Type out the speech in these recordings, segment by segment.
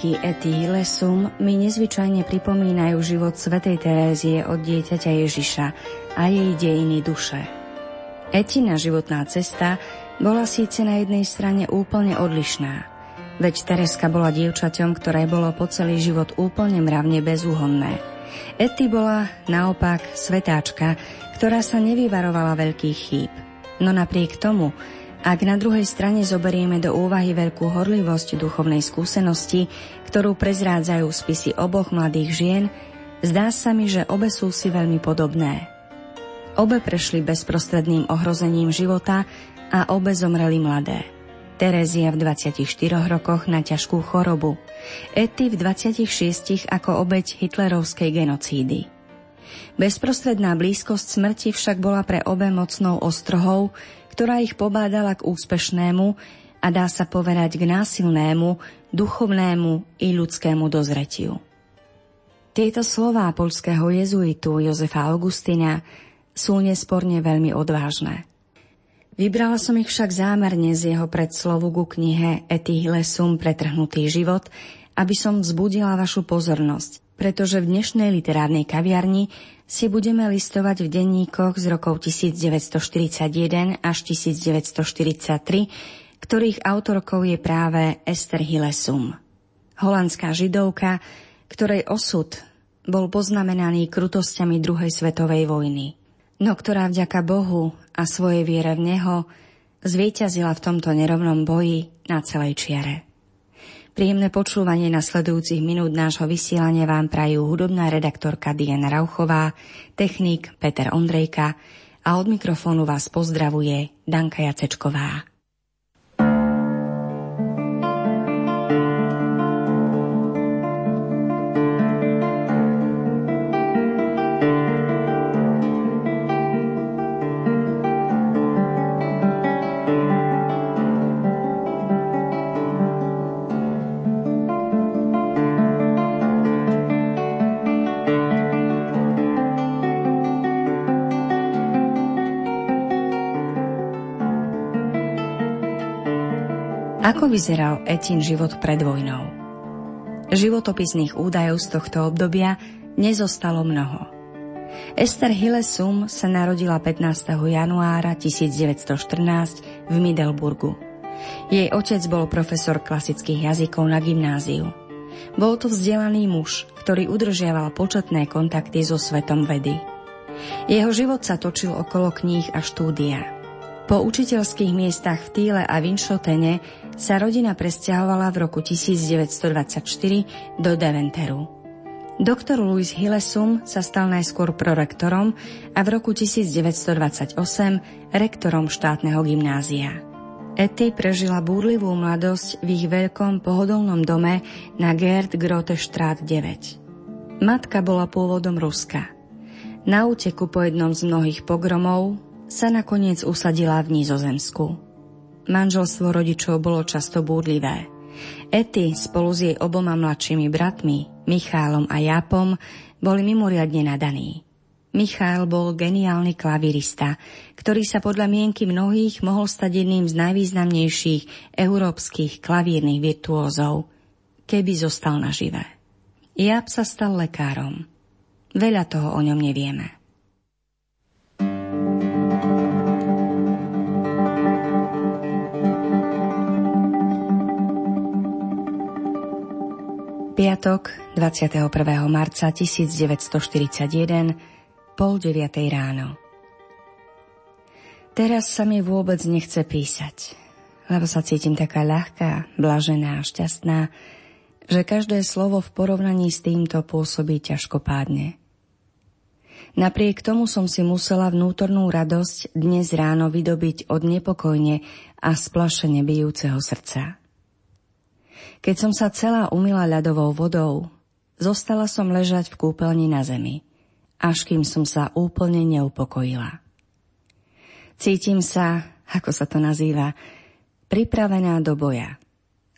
Denníky Ety Hilesum mi nezvyčajne pripomínajú život svätej Terézie od dieťaťa Ježiša a jej dejiny duše. Etina životná cesta bola síce na jednej strane úplne odlišná, veď Tereska bola dievčaťom, ktoré bolo po celý život úplne mravne bezúhonné. Ety bola naopak svetáčka, ktorá sa nevyvarovala veľkých chýb. No napriek tomu, ak na druhej strane zoberieme do úvahy veľkú horlivosť duchovnej skúsenosti, ktorú prezrádzajú spisy oboch mladých žien, zdá sa mi, že obe sú si veľmi podobné. Obe prešli bezprostredným ohrozením života a obe zomreli mladé. Terézia v 24 rokoch na ťažkú chorobu, Ety v 26 ako obeď hitlerovskej genocídy. Bezprostredná blízkosť smrti však bola pre obe mocnou ostrohou, ktorá ich pobádala k úspešnému a dá sa povedať k násilnému, duchovnému i ľudskému dozretiu. Tieto slová polského jezuitu Jozefa Augustina sú nesporne veľmi odvážne. Vybrala som ich však zámerne z jeho predslovu ku knihe Ety Hilesum pretrhnutý život, aby som vzbudila vašu pozornosť, pretože v dnešnej literárnej kaviarni si budeme listovať v denníkoch z rokov 1941 až 1943, ktorých autorkou je práve Esther Hillesum. Holandská židovka, ktorej osud bol poznamenaný krutosťami druhej svetovej vojny, no ktorá vďaka Bohu a svojej viere v Neho zvíťazila v tomto nerovnom boji na celej čiare. Príjemné počúvanie nasledujúcich minút nášho vysielania vám prajú hudobná redaktorka Diana Rauchová, technik Peter Ondrejka a od mikrofónu vás pozdravuje Danka Jacečková. Ako vyzeral Etin život pred vojnou? Životopisných údajov z tohto obdobia nezostalo mnoho. Esther Hillesum sa narodila 15. januára 1914 v Middelburgu. Jej otec bol profesor klasických jazykov na gymnáziu. Bol to vzdelaný muž, ktorý udržiaval početné kontakty so svetom vedy. Jeho život sa točil okolo kníh a štúdia. Po učiteľských miestach v Týle a Vinšotene sa rodina presťahovala v roku 1924 do Deventeru. Doktor Louis Hillesum sa stal najskôr prorektorom a v roku 1928 rektorom štátneho gymnázia. Etty prežila búrlivú mladosť v ich veľkom pohodlnom dome na Gerd Grote Strát 9. Matka bola pôvodom Ruska. Na úteku po jednom z mnohých pogromov sa nakoniec usadila v Nizozemsku. Manželstvo rodičov bolo často búdlivé. Ety spolu s jej oboma mladšími bratmi, Michálom a Japom, boli mimoriadne nadaní. Michal bol geniálny klavirista, ktorý sa podľa mienky mnohých mohol stať jedným z najvýznamnejších európskych klavírnych virtuózov, keby zostal nažive. Jab sa stal lekárom. Veľa toho o ňom nevieme. Piatok 21. marca 1941, pol deviatej ráno. Teraz sa mi vôbec nechce písať, lebo sa cítim taká ľahká, blažená a šťastná, že každé slovo v porovnaní s týmto pôsobí ťažkopádne. Napriek tomu som si musela vnútornú radosť dnes ráno vydobiť od nepokojne a splašene bijúceho srdca. Keď som sa celá umila ľadovou vodou, zostala som ležať v kúpeľni na zemi, až kým som sa úplne neupokojila. Cítim sa, ako sa to nazýva, pripravená do boja.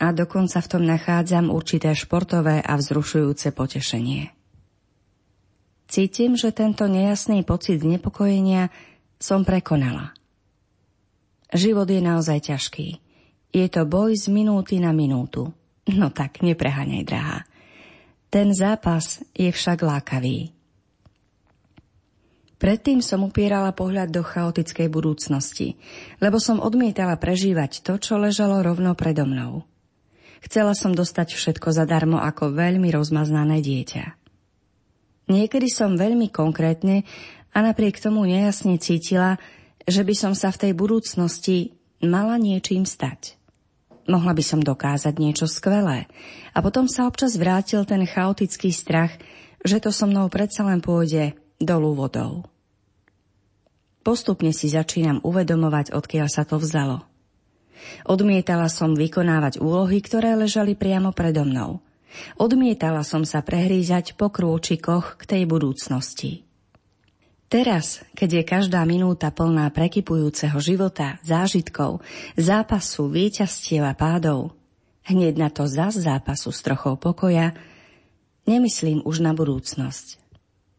A dokonca v tom nachádzam určité športové a vzrušujúce potešenie. Cítim, že tento nejasný pocit znepokojenia som prekonala. Život je naozaj ťažký. Je to boj z minúty na minútu. No tak, nepreháňaj, drahá. Ten zápas je však lákavý. Predtým som upierala pohľad do chaotickej budúcnosti, lebo som odmietala prežívať to, čo ležalo rovno predo mnou. Chcela som dostať všetko zadarmo ako veľmi rozmaznané dieťa. Niekedy som veľmi konkrétne a napriek tomu nejasne cítila, že by som sa v tej budúcnosti mala niečím stať. Mohla by som dokázať niečo skvelé. A potom sa občas vrátil ten chaotický strach, že to so mnou predsa len pôjde dolu vodou. Postupne si začínam uvedomovať, odkiaľ sa to vzalo. Odmietala som vykonávať úlohy, ktoré ležali priamo predo mnou. Odmietala som sa prehrízať po krôčikoch k tej budúcnosti. Teraz, keď je každá minúta plná prekypujúceho života, zážitkov, zápasu, víťazstiev a pádov, hneď na to zas zápasu s trochou pokoja, nemyslím už na budúcnosť.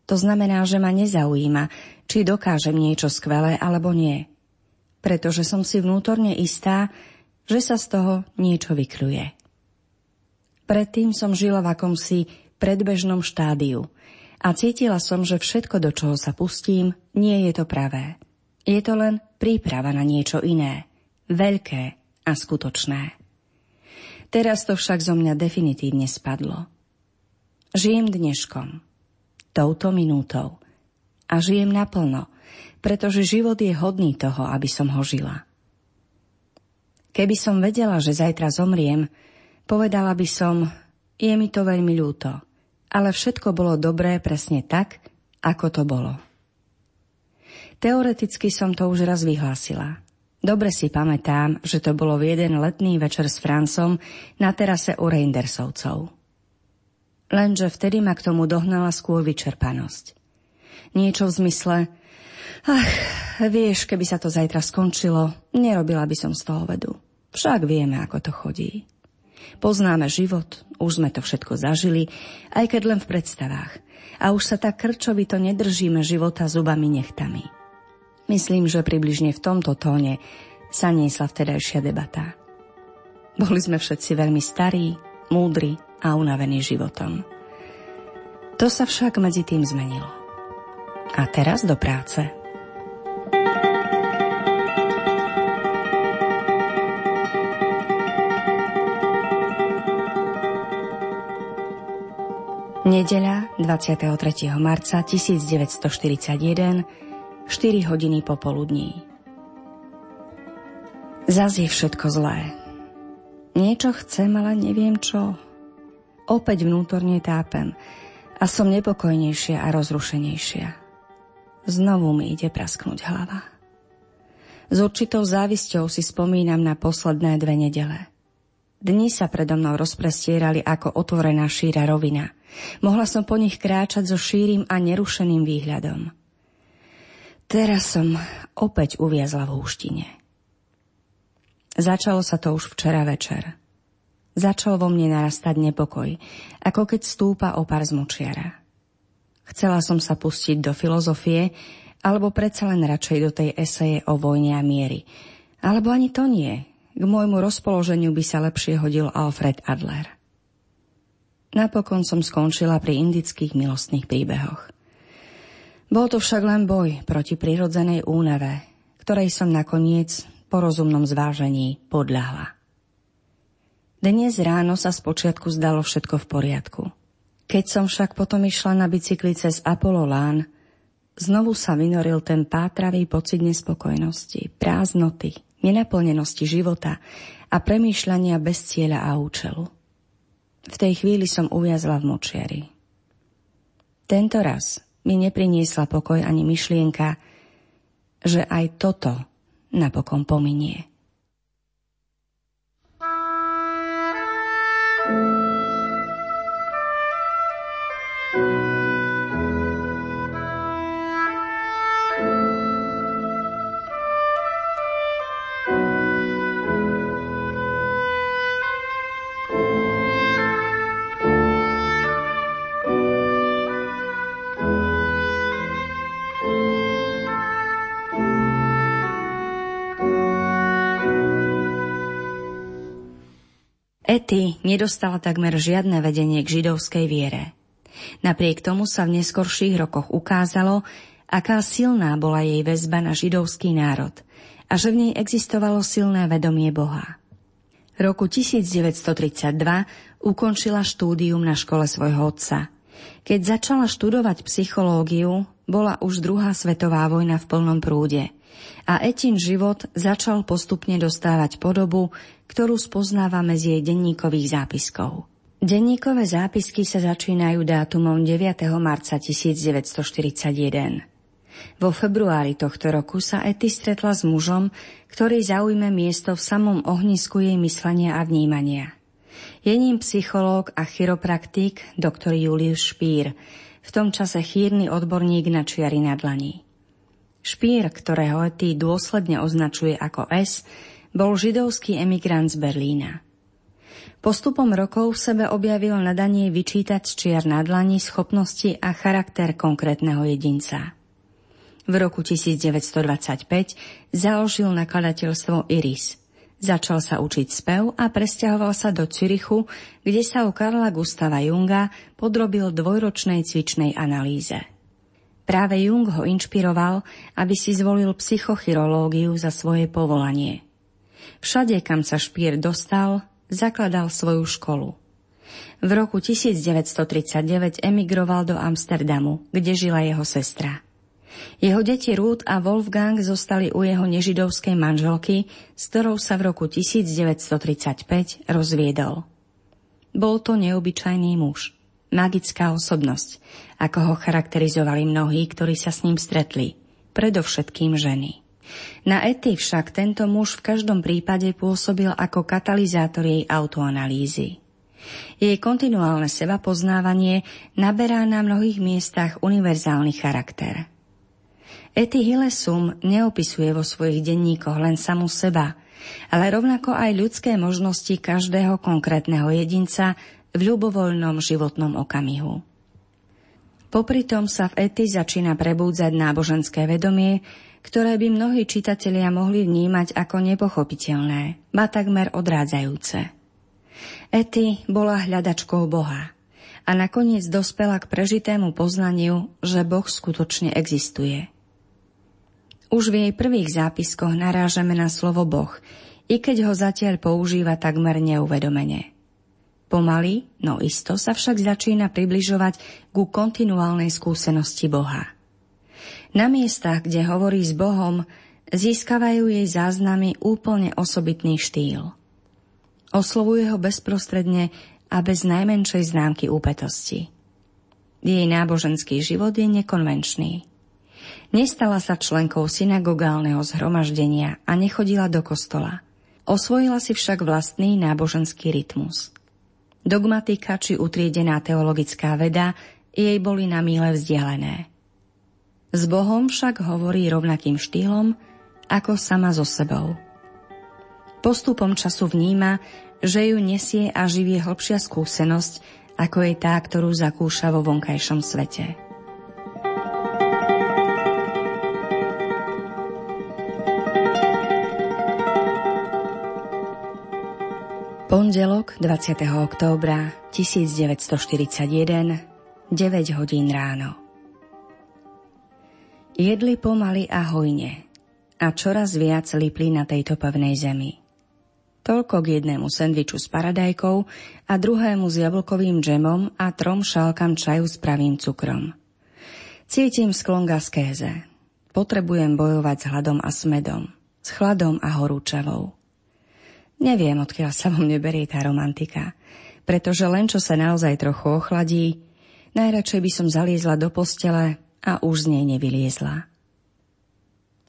To znamená, že ma nezaujíma, či dokážem niečo skvelé alebo nie. Pretože som si vnútorne istá, že sa z toho niečo vykľuje. Predtým som žila v akomsi predbežnom štádiu a cítila som, že všetko, do čoho sa pustím, nie je to pravé. Je to len príprava na niečo iné, veľké a skutočné. Teraz to však zo mňa definitívne spadlo. Žijem dneškom, touto minútou a žijem naplno, pretože život je hodný toho, aby som ho žila. Keby som vedela, že zajtra zomriem, povedala by som, je mi to veľmi ľúto, ale všetko bolo dobré presne tak, ako to bolo. Teoreticky som to už raz vyhlásila. Dobre si pamätám, že to bolo v jeden letný večer s Francom na terase u Reindersovcov. Lenže vtedy ma k tomu dohnala skôr vyčerpanosť. Niečo v zmysle Ach, vieš, keby sa to zajtra skončilo, nerobila by som z toho vedu. Však vieme, ako to chodí. Poznáme život, už sme to všetko zažili, aj keď len v predstavách. A už sa tak krčovito nedržíme života zubami nechtami. Myslím, že približne v tomto tóne sa niesla vtedajšia debata. Boli sme všetci veľmi starí, múdri a unavení životom. To sa však medzi tým zmenilo. A teraz do práce. Nedeľa 23. marca 1941, 4 hodiny popoludní. Zas je všetko zlé. Niečo chcem, ale neviem čo. Opäť vnútorne tápem a som nepokojnejšia a rozrušenejšia. Znovu mi ide prasknúť hlava. S určitou závisťou si spomínam na posledné dve nedele. Dni sa predo mnou rozprestierali ako otvorená šíra rovina. Mohla som po nich kráčať so šírim a nerušeným výhľadom. Teraz som opäť uviazla v húštine. Začalo sa to už včera večer. Začal vo mne narastať nepokoj, ako keď stúpa opar z močiara. Chcela som sa pustiť do filozofie, alebo predsa len radšej do tej eseje o vojne a miery. Alebo ani to nie. K môjmu rozpoloženiu by sa lepšie hodil Alfred Adler. Napokon som skončila pri indických milostných príbehoch. Bol to však len boj proti prirodzenej únave, ktorej som nakoniec po rozumnom zvážení podľahla. Dnes ráno sa spočiatku zdalo všetko v poriadku – keď som však potom išla na bicykli cez Apollo Lán, znovu sa vynoril ten pátravý pocit nespokojnosti, prázdnoty, nenaplnenosti života a premýšľania bez cieľa a účelu. V tej chvíli som uviazla v močiari. Tento raz mi nepriniesla pokoj ani myšlienka, že aj toto napokon pominie. Ety nedostala takmer žiadne vedenie k židovskej viere. Napriek tomu sa v neskorších rokoch ukázalo, aká silná bola jej väzba na židovský národ a že v nej existovalo silné vedomie Boha. Roku 1932 ukončila štúdium na škole svojho otca. Keď začala študovať psychológiu, bola už druhá svetová vojna v plnom prúde – a Etin život začal postupne dostávať podobu, ktorú spoznávame z jej denníkových zápiskov. Denníkové zápisky sa začínajú dátumom 9. marca 1941. Vo februári tohto roku sa Ety stretla s mužom, ktorý zaujme miesto v samom ohnisku jej myslenia a vnímania. Je ním psychológ a chiropraktik dr. Julius Špír, v tom čase chýrny odborník na čiary na dlaní. Špír, ktorého Ety dôsledne označuje ako S, bol židovský emigrant z Berlína. Postupom rokov v sebe objavil nadanie vyčítať z čiar na dlani schopnosti a charakter konkrétneho jedinca. V roku 1925 založil nakladateľstvo Iris. Začal sa učiť spev a presťahoval sa do Cirichu, kde sa u Karla Gustava Junga podrobil dvojročnej cvičnej analýze. Práve Jung ho inšpiroval, aby si zvolil psychochirológiu za svoje povolanie. Všade, kam sa Špír dostal, zakladal svoju školu. V roku 1939 emigroval do Amsterdamu, kde žila jeho sestra. Jeho deti Ruth a Wolfgang zostali u jeho nežidovskej manželky, s ktorou sa v roku 1935 rozviedol. Bol to neobyčajný muž magická osobnosť, ako ho charakterizovali mnohí, ktorí sa s ním stretli, predovšetkým ženy. Na Ety však tento muž v každom prípade pôsobil ako katalizátor jej autoanalýzy. Jej kontinuálne seba poznávanie naberá na mnohých miestach univerzálny charakter. Ety Hillesum neopisuje vo svojich denníkoch len samu seba, ale rovnako aj ľudské možnosti každého konkrétneho jedinca v ľubovoľnom životnom okamihu. Popri tom sa v Ety začína prebúdzať náboženské vedomie, ktoré by mnohí čitatelia mohli vnímať ako nepochopiteľné, ba takmer odrádzajúce. Ety bola hľadačkou Boha a nakoniec dospela k prežitému poznaniu, že Boh skutočne existuje. Už v jej prvých zápiskoch narážame na slovo Boh, i keď ho zatiaľ používa takmer neuvedomene. Pomaly, no isto sa však začína približovať ku kontinuálnej skúsenosti Boha. Na miestach, kde hovorí s Bohom, získavajú jej záznamy úplne osobitný štýl. Oslovuje ho bezprostredne a bez najmenšej známky úpetosti. Jej náboženský život je nekonvenčný. Nestala sa členkou synagogálneho zhromaždenia a nechodila do kostola. Osvojila si však vlastný náboženský rytmus – Dogmatika či utriedená teologická veda jej boli na míle vzdialené. S Bohom však hovorí rovnakým štýlom ako sama so sebou. Postupom času vníma, že ju nesie a živie hlbšia skúsenosť, ako je tá, ktorú zakúša vo vonkajšom svete. Pondelok 20. októbra 1941 9 hodín ráno Jedli pomaly a hojne a čoraz viac lipli na tejto pevnej zemi. Toľko k jednému sendviču s paradajkou a druhému s jablkovým džemom a trom šálkam čaju s pravým cukrom. Cítim sklon gaskéze. Potrebujem bojovať s hladom a smedom, s chladom a horúčavou. Neviem, odkiaľ sa vo mne berie tá romantika. pretože len čo sa naozaj trochu ochladí, najradšej by som zaliezla do postele a už z nej nevyliezla.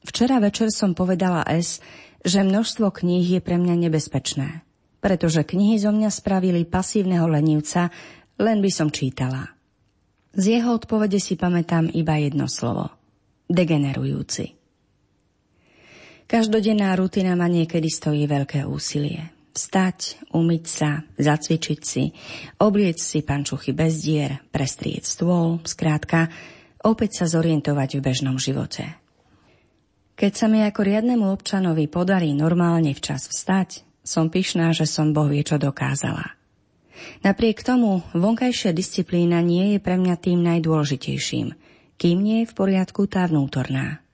Včera večer som povedala S, že množstvo kníh je pre mňa nebezpečné, pretože knihy zo mňa spravili pasívneho lenivca, len by som čítala. Z jeho odpovede si pamätám iba jedno slovo. Degenerujúci. Každodenná rutina ma niekedy stojí veľké úsilie. Vstať, umyť sa, zacvičiť si, obliec si pančuchy bez dier, prestrieť stôl, skrátka, opäť sa zorientovať v bežnom živote. Keď sa mi ako riadnemu občanovi podarí normálne včas vstať, som pyšná, že som Boh vie, čo dokázala. Napriek tomu vonkajšia disciplína nie je pre mňa tým najdôležitejším, kým nie je v poriadku tá vnútorná.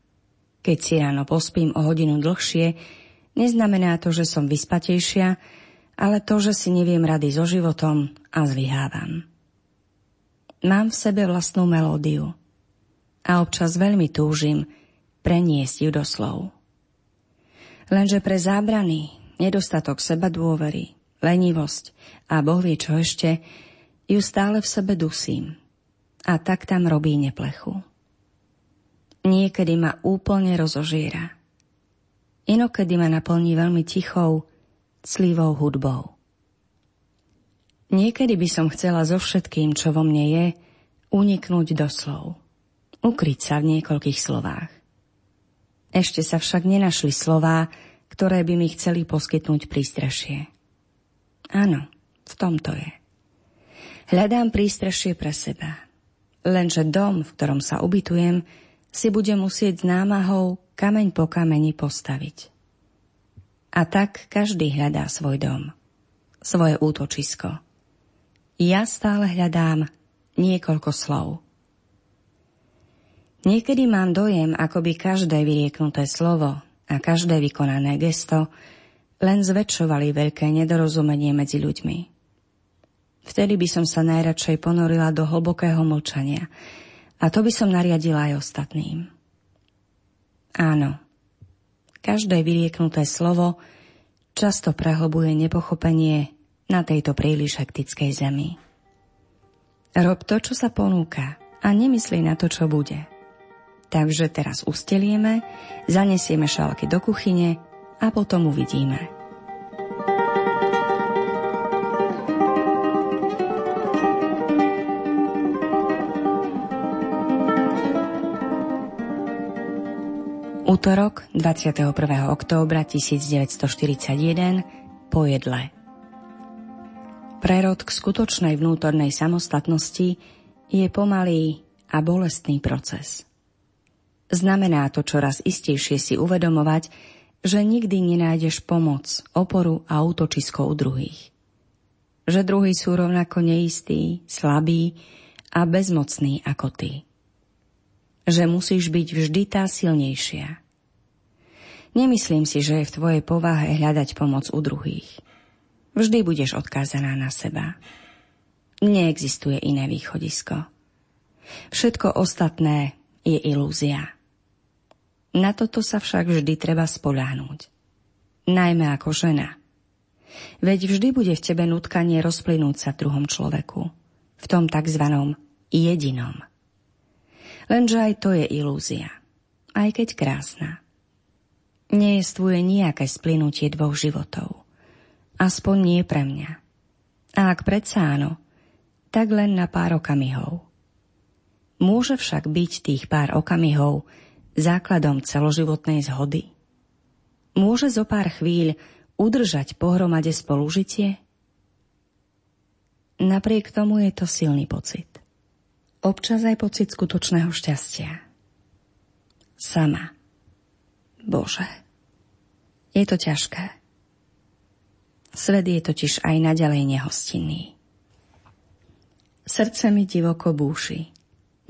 Keď si ráno pospím o hodinu dlhšie, neznamená to, že som vyspatejšia, ale to, že si neviem rady so životom a zlyhávam. Mám v sebe vlastnú melódiu a občas veľmi túžim, preniesť ju do slov. Lenže pre zábrany, nedostatok seba dôvery, lenivosť a Boh vie čo ešte, ju stále v sebe dusím a tak tam robí neplechu. Niekedy ma úplne rozožiera. Inokedy ma naplní veľmi tichou, clivou hudbou. Niekedy by som chcela so všetkým, čo vo mne je, uniknúť do slov. Ukryť sa v niekoľkých slovách. Ešte sa však nenašli slová, ktoré by mi chceli poskytnúť prístrešie. Áno, v tomto je. Hľadám prístrešie pre seba. Lenže dom, v ktorom sa ubytujem, si bude musieť s námahou kameň po kameni postaviť. A tak každý hľadá svoj dom, svoje útočisko. Ja stále hľadám niekoľko slov – Niekedy mám dojem, ako by každé vyrieknuté slovo a každé vykonané gesto len zväčšovali veľké nedorozumenie medzi ľuďmi. Vtedy by som sa najradšej ponorila do hlbokého mlčania a to by som nariadila aj ostatným. Áno, každé vyrieknuté slovo často prehlbuje nepochopenie na tejto príliš hektickej zemi. Rob to, čo sa ponúka a nemyslí na to, čo bude. Takže teraz ustelieme, zanesieme šálky do kuchyne a potom uvidíme. Útorok 21. októbra 1941 po. Prerod k skutočnej vnútornej samostatnosti je pomalý a bolestný proces. Znamená to čoraz istejšie si uvedomovať, že nikdy nenájdeš pomoc, oporu a útočisko u druhých. Že druhí sú rovnako neistí, slabí a bezmocní ako ty. Že musíš byť vždy tá silnejšia. Nemyslím si, že je v tvojej povahe hľadať pomoc u druhých. Vždy budeš odkázaná na seba. Neexistuje iné východisko. Všetko ostatné je ilúzia. Na toto sa však vždy treba spoľahnúť. Najmä ako žena. Veď vždy bude v tebe nutkanie rozplynúť sa v druhom človeku. V tom takzvanom jedinom. Lenže aj to je ilúzia. Aj keď krásna. Nejestvuje nejaké splynutie dvoch životov. Aspoň nie pre mňa. A ak predsa áno, tak len na pár okamihov. Môže však byť tých pár okamihov, základom celoživotnej zhody? Môže zo pár chvíľ udržať pohromade spolužitie? Napriek tomu je to silný pocit. Občas aj pocit skutočného šťastia. Sama. Bože. Je to ťažké. Svet je totiž aj naďalej nehostinný. Srdce mi divoko búši.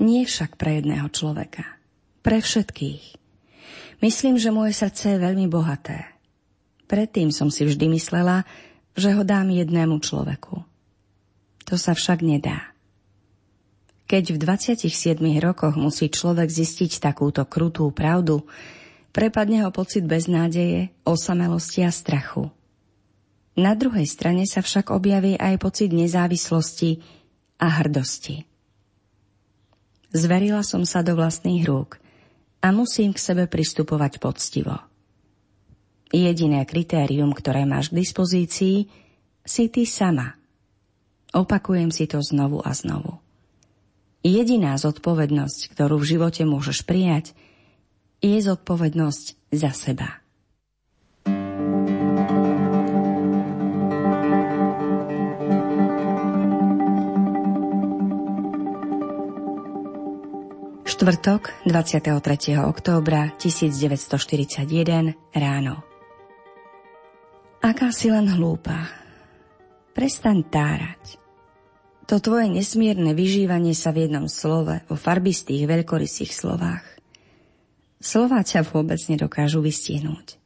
Nie však pre jedného človeka – pre všetkých. Myslím, že moje srdce je veľmi bohaté. Predtým som si vždy myslela, že ho dám jednému človeku. To sa však nedá. Keď v 27 rokoch musí človek zistiť takúto krutú pravdu, prepadne ho pocit beznádeje, osamelosti a strachu. Na druhej strane sa však objaví aj pocit nezávislosti a hrdosti. Zverila som sa do vlastných rúk a musím k sebe pristupovať poctivo. Jediné kritérium, ktoré máš k dispozícii, si ty sama. Opakujem si to znovu a znovu. Jediná zodpovednosť, ktorú v živote môžeš prijať, je zodpovednosť za seba. Štvrtok, 23. októbra 1941 ráno. Aká si len hlúpa. Prestaň tárať. To tvoje nesmierne vyžívanie sa v jednom slove, vo farbistých, veľkorysých slovách. Slová ťa vôbec nedokážu vystihnúť.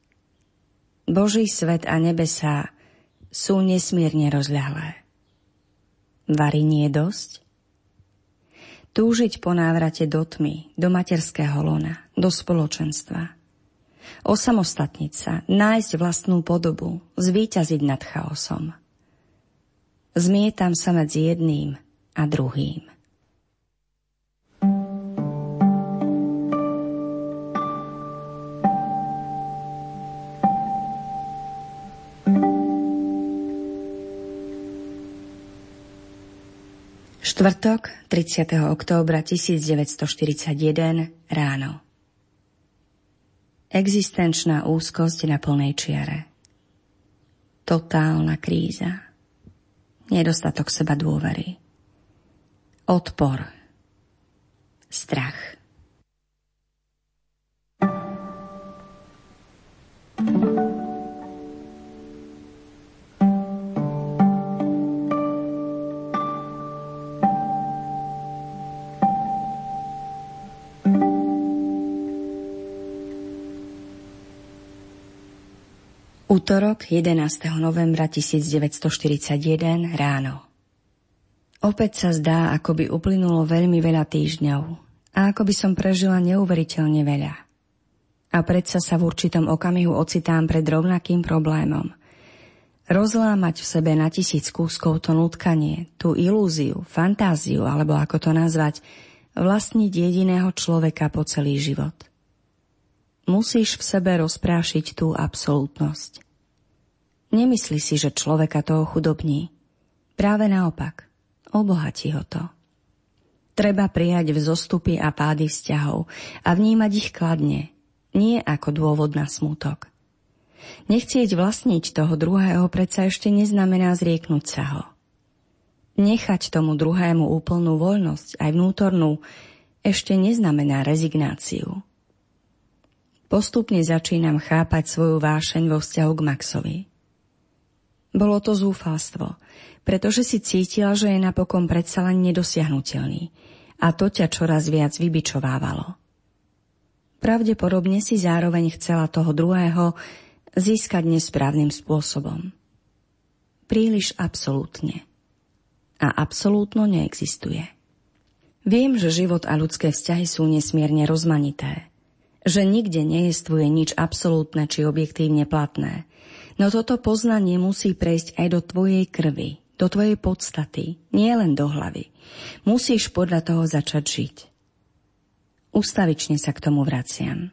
Boží svet a nebesá sú nesmierne rozľahlé. Vary nie dosť? túžiť po návrate do tmy, do materského lona, do spoločenstva. Osamostatniť sa, nájsť vlastnú podobu, zvíťaziť nad chaosom. Zmietam sa medzi jedným a druhým. 4. 30. októbra 1941 ráno. Existenčná úzkosť na plnej čiare. Totálna kríza. Nedostatok seba dôvery. Odpor. Strach. Útorok 11. novembra 1941 ráno. Opäť sa zdá, ako by uplynulo veľmi veľa týždňov a ako by som prežila neuveriteľne veľa. A predsa sa v určitom okamihu ocitám pred rovnakým problémom. Rozlámať v sebe na tisíc kúskov to nutkanie, tú ilúziu, fantáziu, alebo ako to nazvať, vlastniť jediného človeka po celý život. Musíš v sebe rozprášiť tú absolútnosť. Nemyslí si, že človeka to ochudobní. Práve naopak, obohatí ho to. Treba prijať vzostupy a pády vzťahov a vnímať ich kladne, nie ako dôvod na smútok. Nechcieť vlastniť toho druhého predsa ešte neznamená zrieknúť sa ho. Nechať tomu druhému úplnú voľnosť, aj vnútornú, ešte neznamená rezignáciu. Postupne začínam chápať svoju vášeň vo vzťahu k Maxovi. Bolo to zúfalstvo, pretože si cítila, že je napokon predsa len nedosiahnutelný a to ťa čoraz viac vybičovávalo. Pravdepodobne si zároveň chcela toho druhého získať nesprávnym spôsobom. Príliš absolútne. A absolútno neexistuje. Viem, že život a ľudské vzťahy sú nesmierne rozmanité. Že nikde nejestvuje nič absolútne či objektívne platné – No toto poznanie musí prejsť aj do tvojej krvi, do tvojej podstaty, nie len do hlavy. Musíš podľa toho začať žiť. Ustavične sa k tomu vraciam.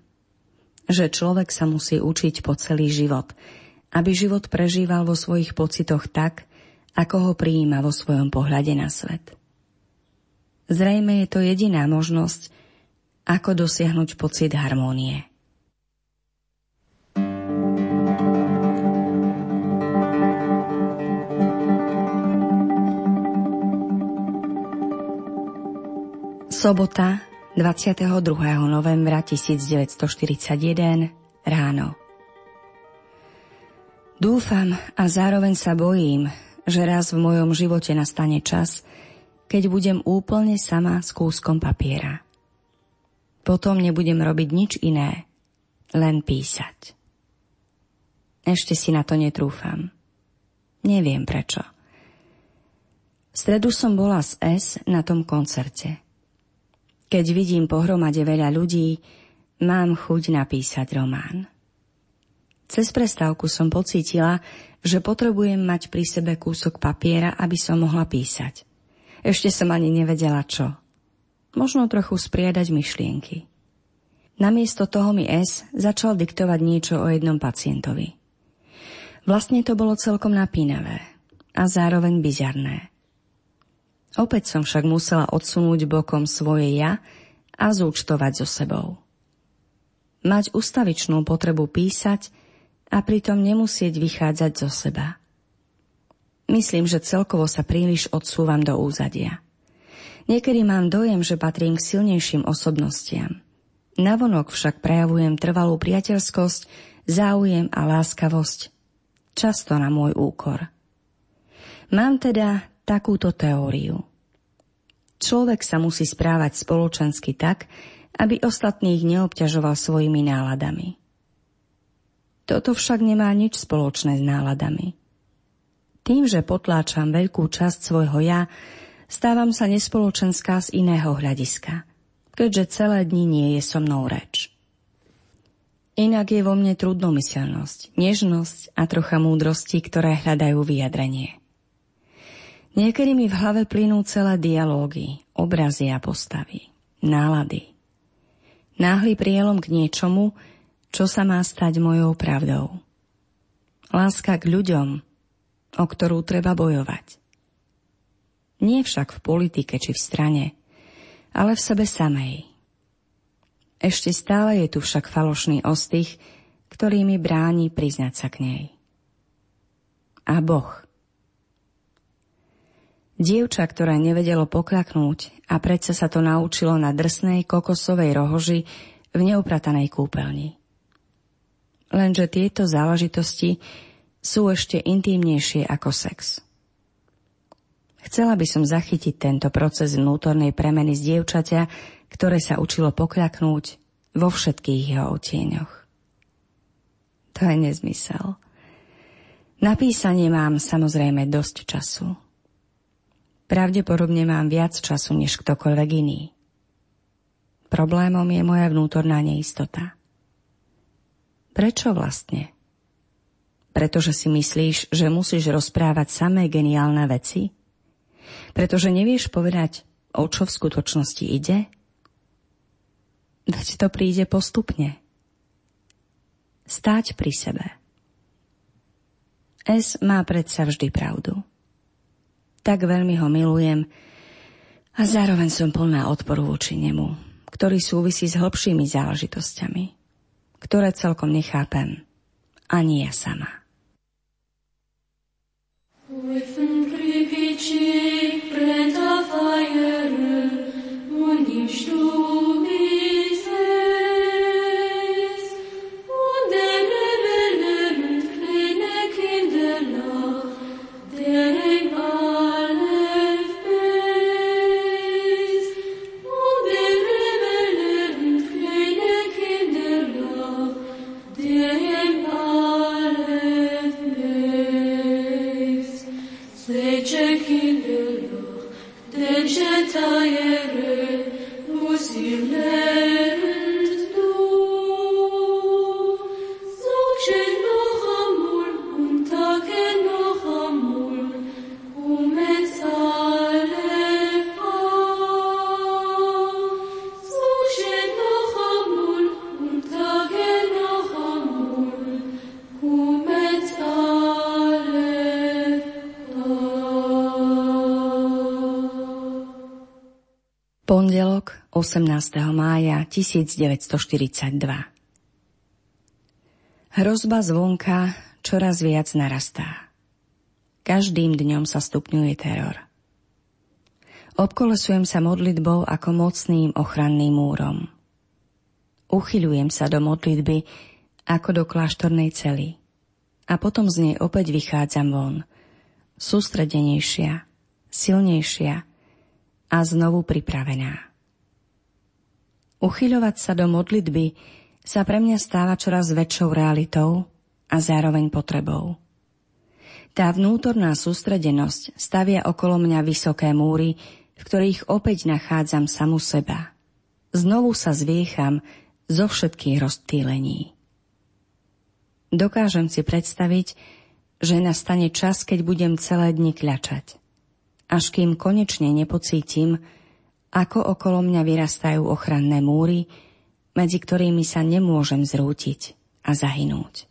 Že človek sa musí učiť po celý život, aby život prežíval vo svojich pocitoch tak, ako ho prijíma vo svojom pohľade na svet. Zrejme je to jediná možnosť, ako dosiahnuť pocit harmónie. Sobota, 22. novembra 1941 ráno. Dúfam a zároveň sa bojím, že raz v mojom živote nastane čas, keď budem úplne sama s kúskom papiera. Potom nebudem robiť nič iné, len písať. Ešte si na to netrúfam. Neviem prečo. V stredu som bola z S na tom koncerte. Keď vidím pohromade veľa ľudí, mám chuť napísať román. Cez prestávku som pocítila, že potrebujem mať pri sebe kúsok papiera, aby som mohla písať. Ešte som ani nevedela čo. Možno trochu spriadať myšlienky. Namiesto toho mi S začal diktovať niečo o jednom pacientovi. Vlastne to bolo celkom napínavé a zároveň bizarné. Opäť som však musela odsunúť bokom svoje ja a zúčtovať so sebou. Mať ustavičnú potrebu písať a pritom nemusieť vychádzať zo seba. Myslím, že celkovo sa príliš odsúvam do úzadia. Niekedy mám dojem, že patrím k silnejším osobnostiam. Navonok však prejavujem trvalú priateľskosť, záujem a láskavosť. Často na môj úkor. Mám teda takúto teóriu. Človek sa musí správať spoločensky tak, aby ostatných neobťažoval svojimi náladami. Toto však nemá nič spoločné s náladami. Tým, že potláčam veľkú časť svojho ja, stávam sa nespoločenská z iného hľadiska, keďže celé dni nie je so mnou reč. Inak je vo mne trudnomyselnosť, nežnosť a trocha múdrosti, ktoré hľadajú vyjadrenie. Niekedy mi v hlave plynú celé dialógy, obrazy a postavy, nálady. Náhly prielom k niečomu, čo sa má stať mojou pravdou. Láska k ľuďom, o ktorú treba bojovať. Nie však v politike či v strane, ale v sebe samej. Ešte stále je tu však falošný ostých, ktorý mi bráni priznať sa k nej. A Boh. Dievča, ktoré nevedelo poklaknúť a predsa sa to naučilo na drsnej kokosovej rohoži v neupratanej kúpeľni lenže tieto záležitosti sú ešte intímnejšie ako sex. Chcela by som zachytiť tento proces vnútornej premeny z dievčaťa, ktoré sa učilo pokľaknúť vo všetkých jeho otieňoch. To je nezmysel. Na písanie mám samozrejme dosť času. Pravdepodobne mám viac času než ktokoľvek iný. Problémom je moja vnútorná neistota. Prečo vlastne? Pretože si myslíš, že musíš rozprávať samé geniálne veci? Pretože nevieš povedať, o čo v skutočnosti ide? Veď to príde postupne. Stáť pri sebe. S má predsa vždy pravdu. Tak veľmi ho milujem a zároveň som plná odporu voči nemu, ktorý súvisí s hlbšími záležitosťami ktoré celkom nechápem. Ani ja sama. Pred 18. mája 1942 Hrozba zvonka čoraz viac narastá. Každým dňom sa stupňuje teror. Obkolesujem sa modlitbou ako mocným ochranným múrom. Uchyľujem sa do modlitby ako do kláštornej cely a potom z nej opäť vychádzam von, sústredenejšia, silnejšia, a znovu pripravená. Uchyľovať sa do modlitby sa pre mňa stáva čoraz väčšou realitou a zároveň potrebou. Tá vnútorná sústredenosť stavia okolo mňa vysoké múry, v ktorých opäť nachádzam samu seba. Znovu sa zviecham zo všetkých rozptýlení. Dokážem si predstaviť, že nastane čas, keď budem celé dni kľačať. Až kým konečne nepocítim, ako okolo mňa vyrastajú ochranné múry, medzi ktorými sa nemôžem zrútiť a zahynúť.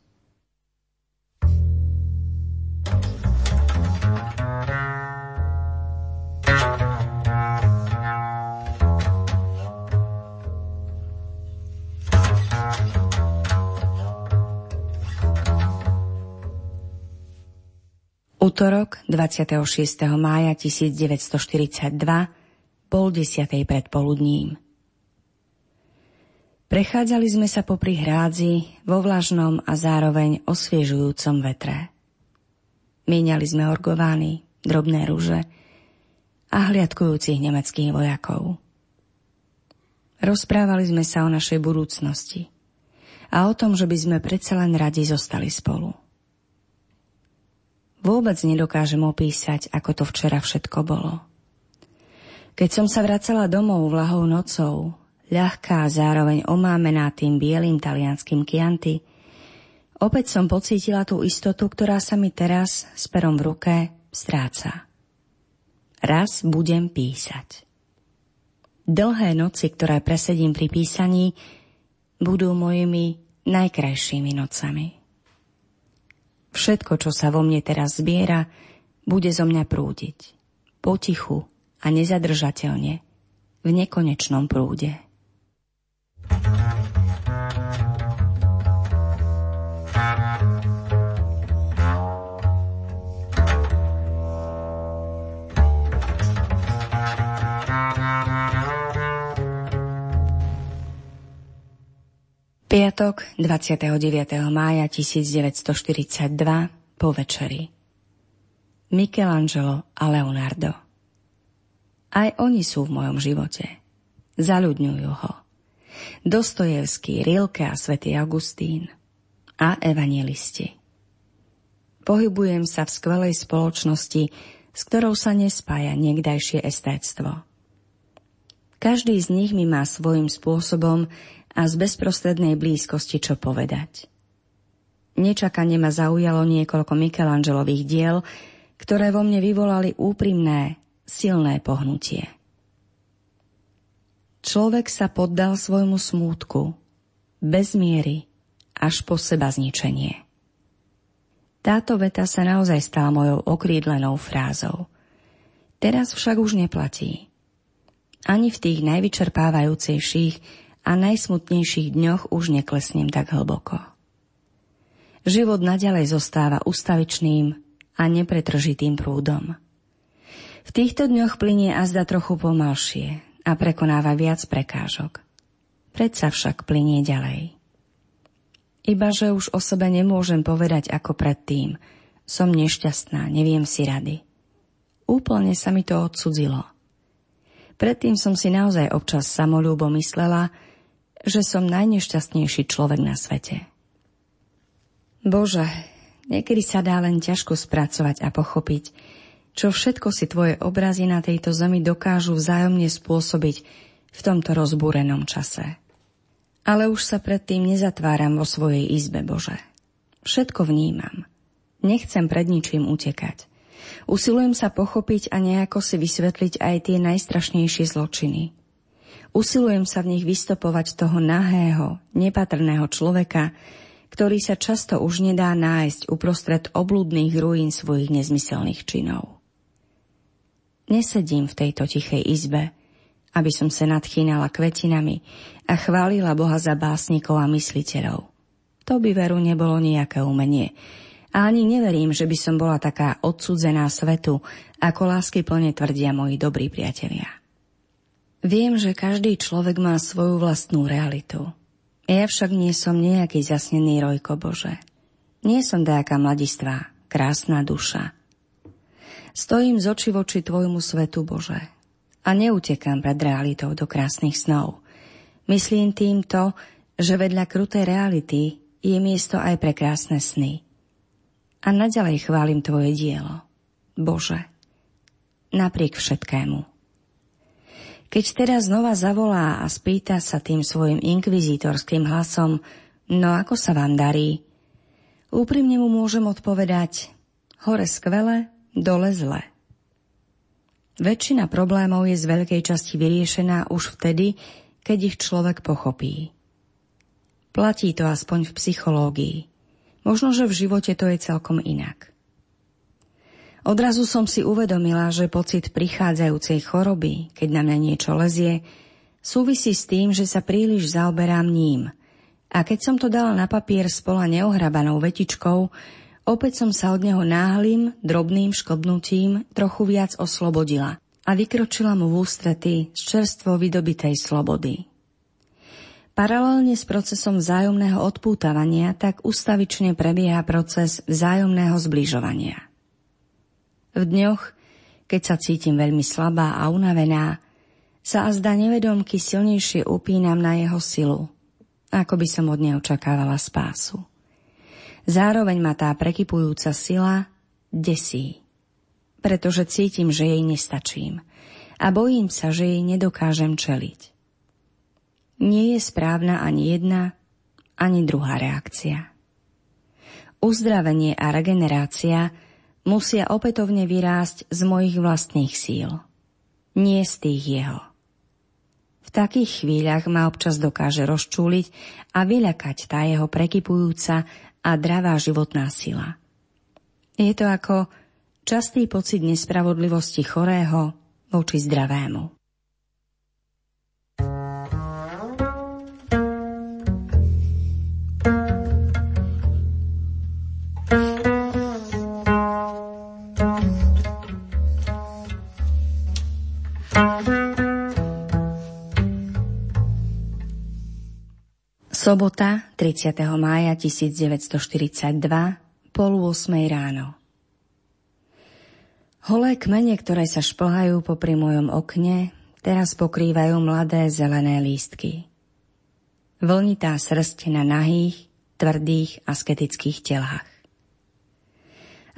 Útorok 26. mája 1942, pol desiatej predpoludním. Prechádzali sme sa popri hrádzi vo vlažnom a zároveň osviežujúcom vetre. Míňali sme orgovány, drobné rúže a hliadkujúcich nemeckých vojakov. Rozprávali sme sa o našej budúcnosti a o tom, že by sme predsa len radi zostali spolu. Vôbec nedokážem opísať, ako to včera všetko bolo. Keď som sa vracala domov vlahou nocou, ľahká zároveň omámená tým bielým talianským kianty, opäť som pocítila tú istotu, ktorá sa mi teraz s perom v ruke stráca. Raz budem písať. Dlhé noci, ktoré presedím pri písaní, budú mojimi najkrajšími nocami. Všetko, čo sa vo mne teraz zbiera, bude zo mňa prúdiť. Potichu a nezadržateľne, v nekonečnom prúde. Piatok 29. mája 1942 po večeri. Michelangelo a Leonardo. Aj oni sú v mojom živote. Zaľudňujú ho. Dostojevský, Rilke a svätý Augustín. A evangelisti. Pohybujem sa v skvelej spoločnosti, s ktorou sa nespája niekdajšie estéctvo. Každý z nich mi má svojím spôsobom a z bezprostrednej blízkosti čo povedať. Nečakane ma zaujalo niekoľko Michelangelových diel, ktoré vo mne vyvolali úprimné, silné pohnutie. Človek sa poddal svojmu smútku, bez miery, až po seba zničenie. Táto veta sa naozaj stala mojou okrídlenou frázou. Teraz však už neplatí. Ani v tých najvyčerpávajúcejších a najsmutnejších dňoch už neklesnem tak hlboko. Život naďalej zostáva ustavičným a nepretržitým prúdom. V týchto dňoch plinie azda trochu pomalšie a prekonáva viac prekážok. Predsa však plinie ďalej. Iba, že už o sebe nemôžem povedať ako predtým. Som nešťastná, neviem si rady. Úplne sa mi to odsudzilo. Predtým som si naozaj občas samolúbo myslela, že som najnešťastnejší človek na svete. Bože, niekedy sa dá len ťažko spracovať a pochopiť, čo všetko si tvoje obrazy na tejto zemi dokážu vzájomne spôsobiť v tomto rozbúrenom čase. Ale už sa predtým nezatváram vo svojej izbe, Bože. Všetko vnímam. Nechcem pred ničím utekať. Usilujem sa pochopiť a nejako si vysvetliť aj tie najstrašnejšie zločiny – Usilujem sa v nich vystopovať toho nahého, nepatrného človeka, ktorý sa často už nedá nájsť uprostred oblúdnych ruín svojich nezmyselných činov. Nesedím v tejto tichej izbe, aby som sa nadchýnala kvetinami a chválila Boha za básnikov a mysliteľov. To by veru nebolo nejaké umenie. A ani neverím, že by som bola taká odsudzená svetu, ako lásky plne tvrdia moji dobrí priatelia. Viem, že každý človek má svoju vlastnú realitu. Ja však nie som nejaký zasnený rojko Bože. Nie som nejaká mladistvá, krásna duša. Stojím z oči voči Tvojmu svetu, Bože, a neutekám pred realitou do krásnych snov. Myslím týmto, že vedľa krutej reality je miesto aj pre krásne sny. A naďalej chválim Tvoje dielo, Bože, napriek všetkému. Keď teraz znova zavolá a spýta sa tým svojim inkvizitorským hlasom, no ako sa vám darí? Úprimne mu môžem odpovedať hore skvele, dole zle. Väčšina problémov je z veľkej časti vyriešená už vtedy, keď ich človek pochopí. Platí to aspoň v psychológii. Možno, že v živote to je celkom inak. Odrazu som si uvedomila, že pocit prichádzajúcej choroby, keď na mňa niečo lezie, súvisí s tým, že sa príliš zaoberám ním – a keď som to dala na papier spola neohrabanou vetičkou, opäť som sa od neho náhlým, drobným škobnutím trochu viac oslobodila a vykročila mu v ústrety z čerstvo vydobitej slobody. Paralelne s procesom vzájomného odpútavania tak ustavične prebieha proces vzájomného zbližovania. V dňoch, keď sa cítim veľmi slabá a unavená, sa a zda nevedomky silnejšie upínam na jeho silu – ako by som od nej očakávala spásu. Zároveň ma tá prekypujúca sila desí, pretože cítim, že jej nestačím a bojím sa, že jej nedokážem čeliť. Nie je správna ani jedna, ani druhá reakcia. Uzdravenie a regenerácia musia opätovne vyrásť z mojich vlastných síl, nie z tých jeho takých chvíľach ma občas dokáže rozčúliť a vyľakať tá jeho prekypujúca a dravá životná sila. Je to ako častý pocit nespravodlivosti chorého voči zdravému. Sobota, 30. mája 1942, pol 8 ráno. Holé kmene, ktoré sa šplhajú popri mojom okne, teraz pokrývajú mladé zelené lístky. Vlnitá srst na nahých, tvrdých asketických telách.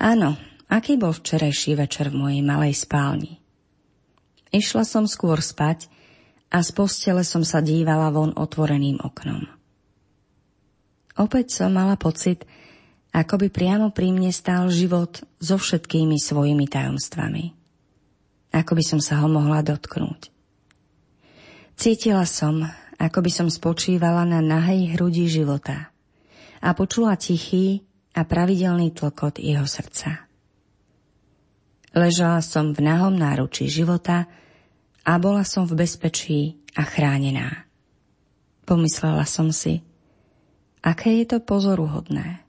Áno, aký bol včerajší večer v mojej malej spálni. Išla som skôr spať a z postele som sa dívala von otvoreným oknom. Opäť som mala pocit, ako by priamo pri mne stál život so všetkými svojimi tajomstvami. Ako by som sa ho mohla dotknúť. Cítila som, ako by som spočívala na nahej hrudi života a počula tichý a pravidelný tlkot jeho srdca. Ležala som v nahom náručí života a bola som v bezpečí a chránená. Pomyslela som si – Aké je to pozoruhodné.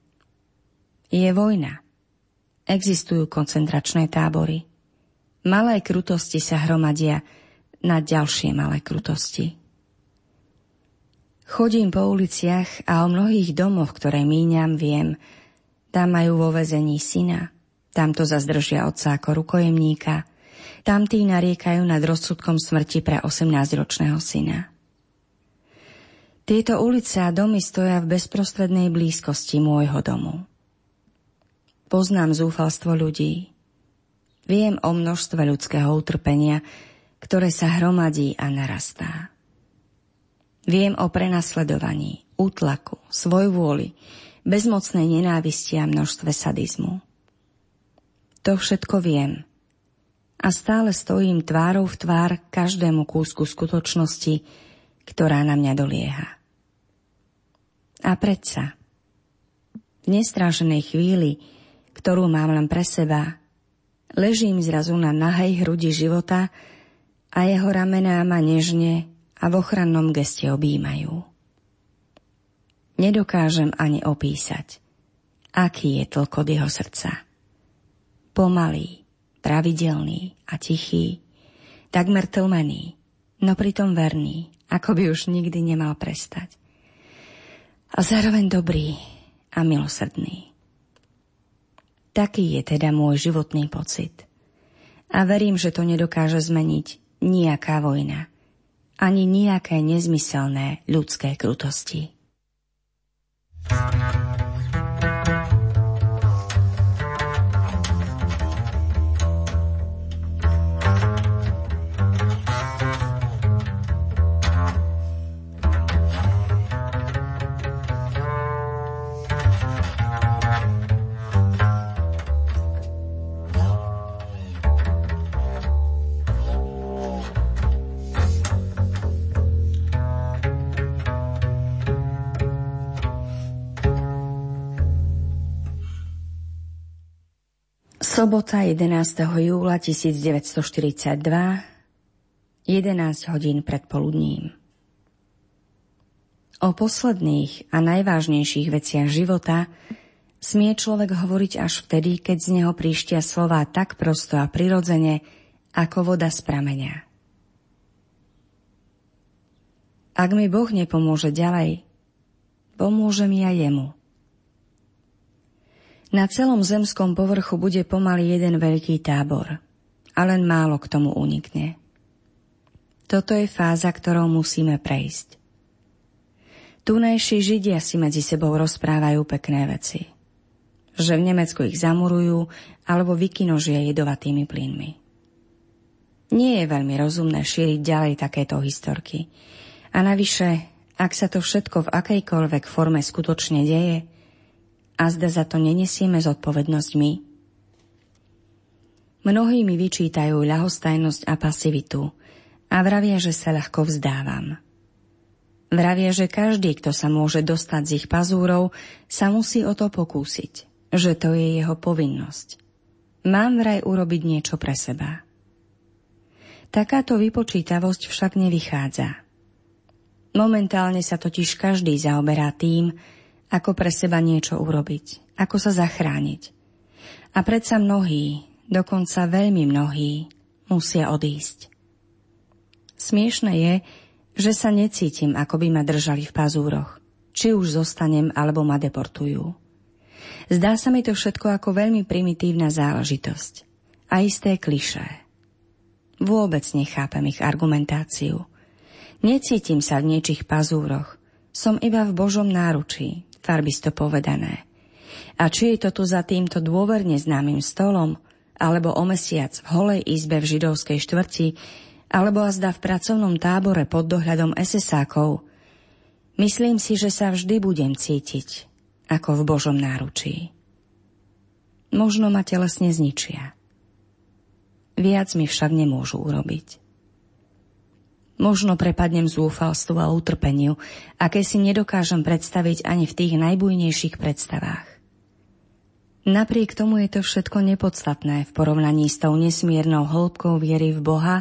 Je vojna. Existujú koncentračné tábory. Malé krutosti sa hromadia na ďalšie malé krutosti. Chodím po uliciach a o mnohých domoch, ktoré míňam, viem, tam majú vo vezení syna, tamto zazdržia otca ako rukojemníka, tam tí nariekajú nad rozsudkom smrti pre 18-ročného syna. Tieto ulice a domy stoja v bezprostrednej blízkosti môjho domu. Poznám zúfalstvo ľudí. Viem o množstve ľudského utrpenia, ktoré sa hromadí a narastá. Viem o prenasledovaní, útlaku, svojvôli, bezmocnej nenávisti a množstve sadizmu. To všetko viem. A stále stojím tvárou v tvár každému kúsku skutočnosti, ktorá na mňa dolieha. A predsa, v nestráženej chvíli, ktorú mám len pre seba, ležím zrazu na nahej hrudi života a jeho ramená ma nežne a v ochrannom geste objímajú. Nedokážem ani opísať, aký je tlkot jeho srdca. Pomalý, pravidelný a tichý, takmer tlmený, no pritom verný, ako by už nikdy nemal prestať. A zároveň dobrý a milosrdný. Taký je teda môj životný pocit. A verím, že to nedokáže zmeniť nejaká vojna, ani nejaké nezmyselné ľudské krutosti. thank you Sobota 11. júla 1942 11 hodín pred poludním. O posledných a najvážnejších veciach života smie človek hovoriť až vtedy, keď z neho príštia slová tak prosto a prirodzene, ako voda z prameňa. Ak mi Boh nepomôže ďalej, pomôže mi aj jemu. Na celom zemskom povrchu bude pomaly jeden veľký tábor a len málo k tomu unikne. Toto je fáza, ktorou musíme prejsť. Tunajší Židia si medzi sebou rozprávajú pekné veci. Že v Nemecku ich zamurujú alebo vykinožia jedovatými plynmi. Nie je veľmi rozumné šíriť ďalej takéto historky. A navyše, ak sa to všetko v akejkoľvek forme skutočne deje, a zda za to nenesieme zodpovednosť my? Mnohí mi vyčítajú ľahostajnosť a pasivitu a vravia, že sa ľahko vzdávam. Vravia, že každý, kto sa môže dostať z ich pazúrov, sa musí o to pokúsiť, že to je jeho povinnosť. Mám vraj urobiť niečo pre seba. Takáto vypočítavosť však nevychádza. Momentálne sa totiž každý zaoberá tým, ako pre seba niečo urobiť, ako sa zachrániť. A predsa mnohí, dokonca veľmi mnohí, musia odísť. Smiešne je, že sa necítim, ako by ma držali v pazúroch. Či už zostanem, alebo ma deportujú. Zdá sa mi to všetko ako veľmi primitívna záležitosť. A isté klišé. Vôbec nechápem ich argumentáciu. Necítim sa v niečich pazúroch. Som iba v Božom náručí, farbisto povedané. A či je to tu za týmto dôverne známym stolom, alebo o mesiac v holej izbe v židovskej štvrti, alebo azda v pracovnom tábore pod dohľadom SS-ákov, myslím si, že sa vždy budem cítiť ako v Božom náručí. Možno ma telesne zničia. Viac mi však nemôžu urobiť. Možno prepadnem zúfalstvu a utrpeniu, aké si nedokážem predstaviť ani v tých najbujnejších predstavách. Napriek tomu je to všetko nepodstatné v porovnaní s tou nesmiernou hĺbkou viery v Boha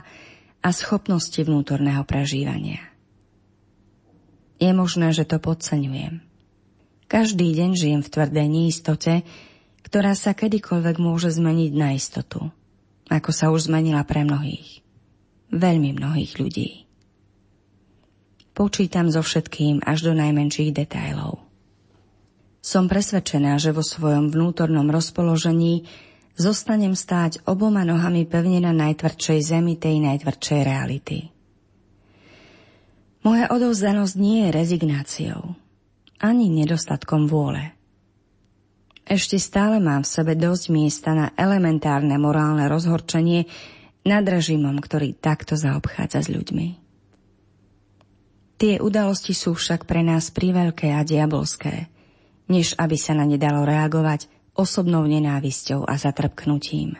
a schopnosti vnútorného prežívania. Je možné, že to podceňujem. Každý deň žijem v tvrdej neistote, ktorá sa kedykoľvek môže zmeniť na istotu, ako sa už zmenila pre mnohých. Veľmi mnohých ľudí. Počítam so všetkým až do najmenších detailov. Som presvedčená, že vo svojom vnútornom rozpoložení zostanem stáť oboma nohami pevne na najtvrdšej zemi tej najtvrdšej reality. Moja odovzdanosť nie je rezignáciou, ani nedostatkom vôle. Ešte stále mám v sebe dosť miesta na elementárne morálne rozhorčenie nad režimom, ktorý takto zaobchádza s ľuďmi. Tie udalosti sú však pre nás priveľké a diabolské, než aby sa na ne dalo reagovať osobnou nenávisťou a zatrpknutím.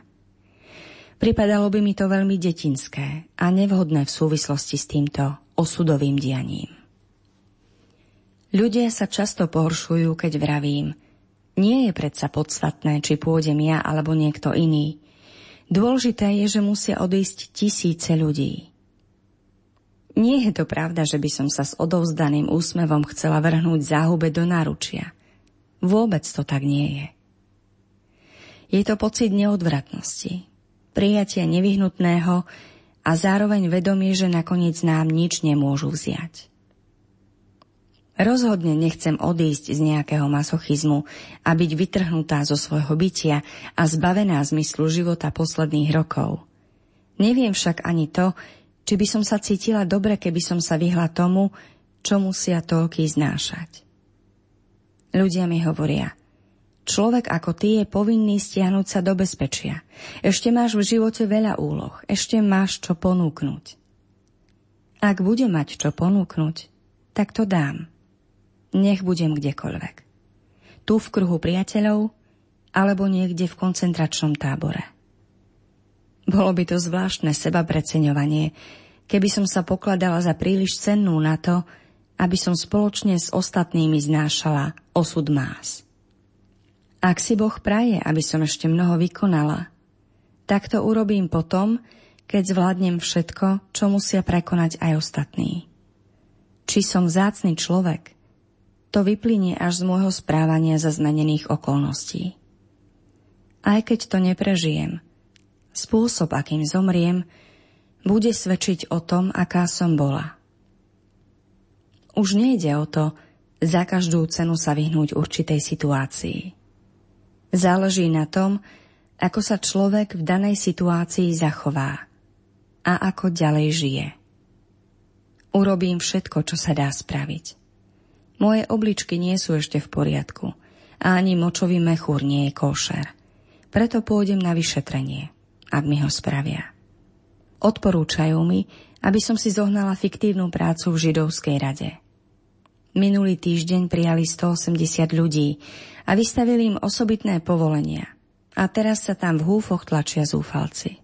Pripadalo by mi to veľmi detinské a nevhodné v súvislosti s týmto osudovým dianím. Ľudia sa často pohoršujú, keď vravím, nie je predsa podstatné, či pôjdem ja alebo niekto iný. Dôležité je, že musia odísť tisíce ľudí. Nie je to pravda, že by som sa s odovzdaným úsmevom chcela vrhnúť záhube do náručia. Vôbec to tak nie je. Je to pocit neodvratnosti, prijatia nevyhnutného a zároveň vedomie, že nakoniec nám nič nemôžu vziať. Rozhodne nechcem odísť z nejakého masochizmu a byť vytrhnutá zo svojho bytia a zbavená zmyslu života posledných rokov. Neviem však ani to, či by som sa cítila dobre, keby som sa vyhla tomu, čo musia toľký znášať. Ľudia mi hovoria, človek ako ty je povinný stiahnuť sa do bezpečia. Ešte máš v živote veľa úloh, ešte máš čo ponúknuť. Ak budem mať čo ponúknuť, tak to dám. Nech budem kdekoľvek. Tu v kruhu priateľov, alebo niekde v koncentračnom tábore. Bolo by to zvláštne seba preceňovanie, keby som sa pokladala za príliš cennú na to, aby som spoločne s ostatnými znášala osud más. Ak si Boh praje, aby som ešte mnoho vykonala, tak to urobím potom, keď zvládnem všetko, čo musia prekonať aj ostatní. Či som vzácný človek, to vyplynie až z môjho správania za zmenených okolností. Aj keď to neprežijem, spôsob, akým zomriem, bude svedčiť o tom, aká som bola. Už nejde o to, za každú cenu sa vyhnúť určitej situácii. Záleží na tom, ako sa človek v danej situácii zachová a ako ďalej žije. Urobím všetko, čo sa dá spraviť. Moje obličky nie sú ešte v poriadku a ani močový mechúr nie je košer. Preto pôjdem na vyšetrenie, ak mi ho spravia. Odporúčajú mi, aby som si zohnala fiktívnu prácu v židovskej rade – Minulý týždeň prijali 180 ľudí a vystavili im osobitné povolenia. A teraz sa tam v húfoch tlačia zúfalci.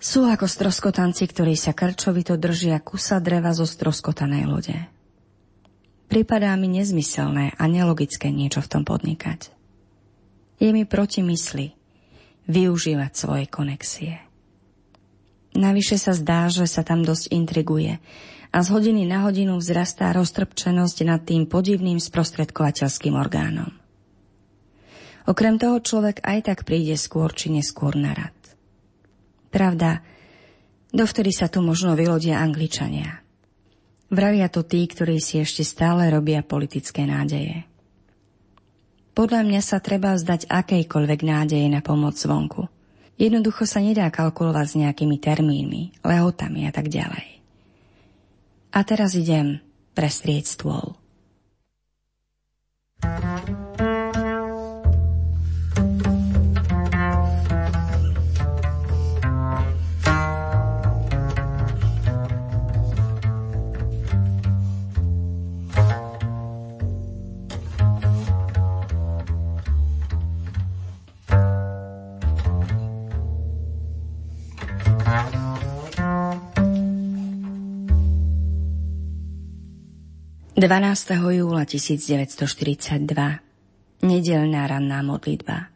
Sú ako stroskotanci, ktorí sa krčovito držia kusa dreva zo stroskotanej lode. Pripadá mi nezmyselné a nelogické niečo v tom podnikať. Je mi proti mysli využívať svoje konexie. Navyše sa zdá, že sa tam dosť intriguje a z hodiny na hodinu vzrastá roztrpčenosť nad tým podivným sprostredkovateľským orgánom. Okrem toho človek aj tak príde skôr či neskôr na rad. Pravda, dovtedy sa tu možno vylodia Angličania. Vravia to tí, ktorí si ešte stále robia politické nádeje. Podľa mňa sa treba vzdať akejkoľvek nádeje na pomoc zvonku. Jednoducho sa nedá kalkulovať s nejakými termínmi, lehotami a tak ďalej. A teraz idem prestrieť stôl. thank you 12. júla 1942 Nedelná ranná modlitba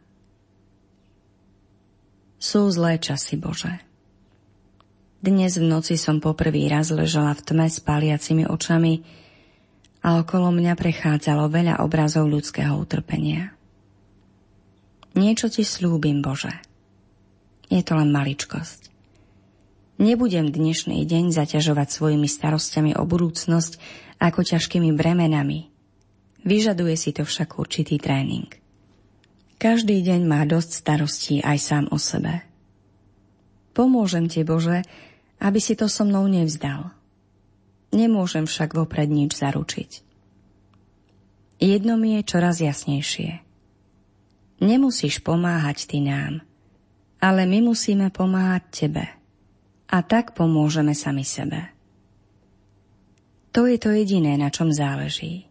Sú zlé časy, Bože. Dnes v noci som poprvý raz ležala v tme s paliacimi očami a okolo mňa prechádzalo veľa obrazov ľudského utrpenia. Niečo ti slúbim, Bože. Je to len maličkosť. Nebudem dnešný deň zaťažovať svojimi starostiami o budúcnosť ako ťažkými bremenami. Vyžaduje si to však určitý tréning. Každý deň má dosť starostí aj sám o sebe. Pomôžem ti, Bože, aby si to so mnou nevzdal. Nemôžem však vopred nič zaručiť. Jedno mi je čoraz jasnejšie. Nemusíš pomáhať ty nám, ale my musíme pomáhať tebe. A tak pomôžeme sami sebe. To je to jediné, na čom záleží.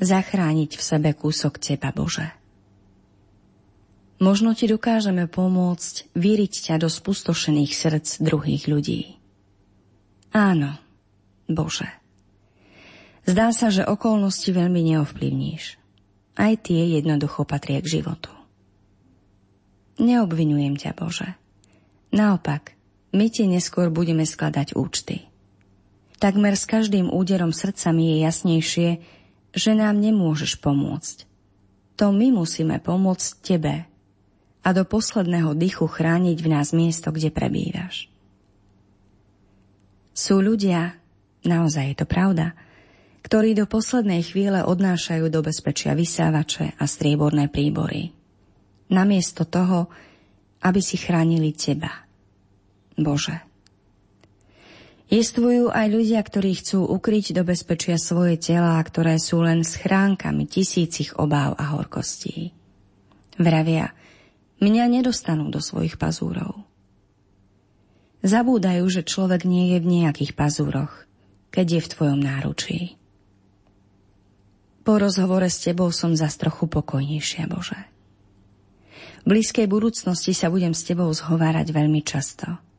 Zachrániť v sebe kúsok Teba, Bože. Možno Ti dokážeme pomôcť vyriť ťa do spustošených srdc druhých ľudí. Áno, Bože. Zdá sa, že okolnosti veľmi neovplyvníš. Aj tie jednoducho patria k životu. Neobvinujem ťa, Bože. Naopak, my ti neskôr budeme skladať účty. Takmer s každým úderom srdca mi je jasnejšie, že nám nemôžeš pomôcť. To my musíme pomôcť tebe a do posledného dychu chrániť v nás miesto, kde prebývaš. Sú ľudia, naozaj je to pravda, ktorí do poslednej chvíle odnášajú do bezpečia vysávače a strieborné príbory. Namiesto toho, aby si chránili teba. Bože, Jestvujú aj ľudia, ktorí chcú ukryť do bezpečia svoje tela, ktoré sú len schránkami tisícich obáv a horkostí. Vravia, mňa nedostanú do svojich pazúrov. Zabúdajú, že človek nie je v nejakých pazúroch, keď je v tvojom náručí. Po rozhovore s tebou som zas trochu pokojnejšia, Bože. V blízkej budúcnosti sa budem s tebou zhovárať veľmi často –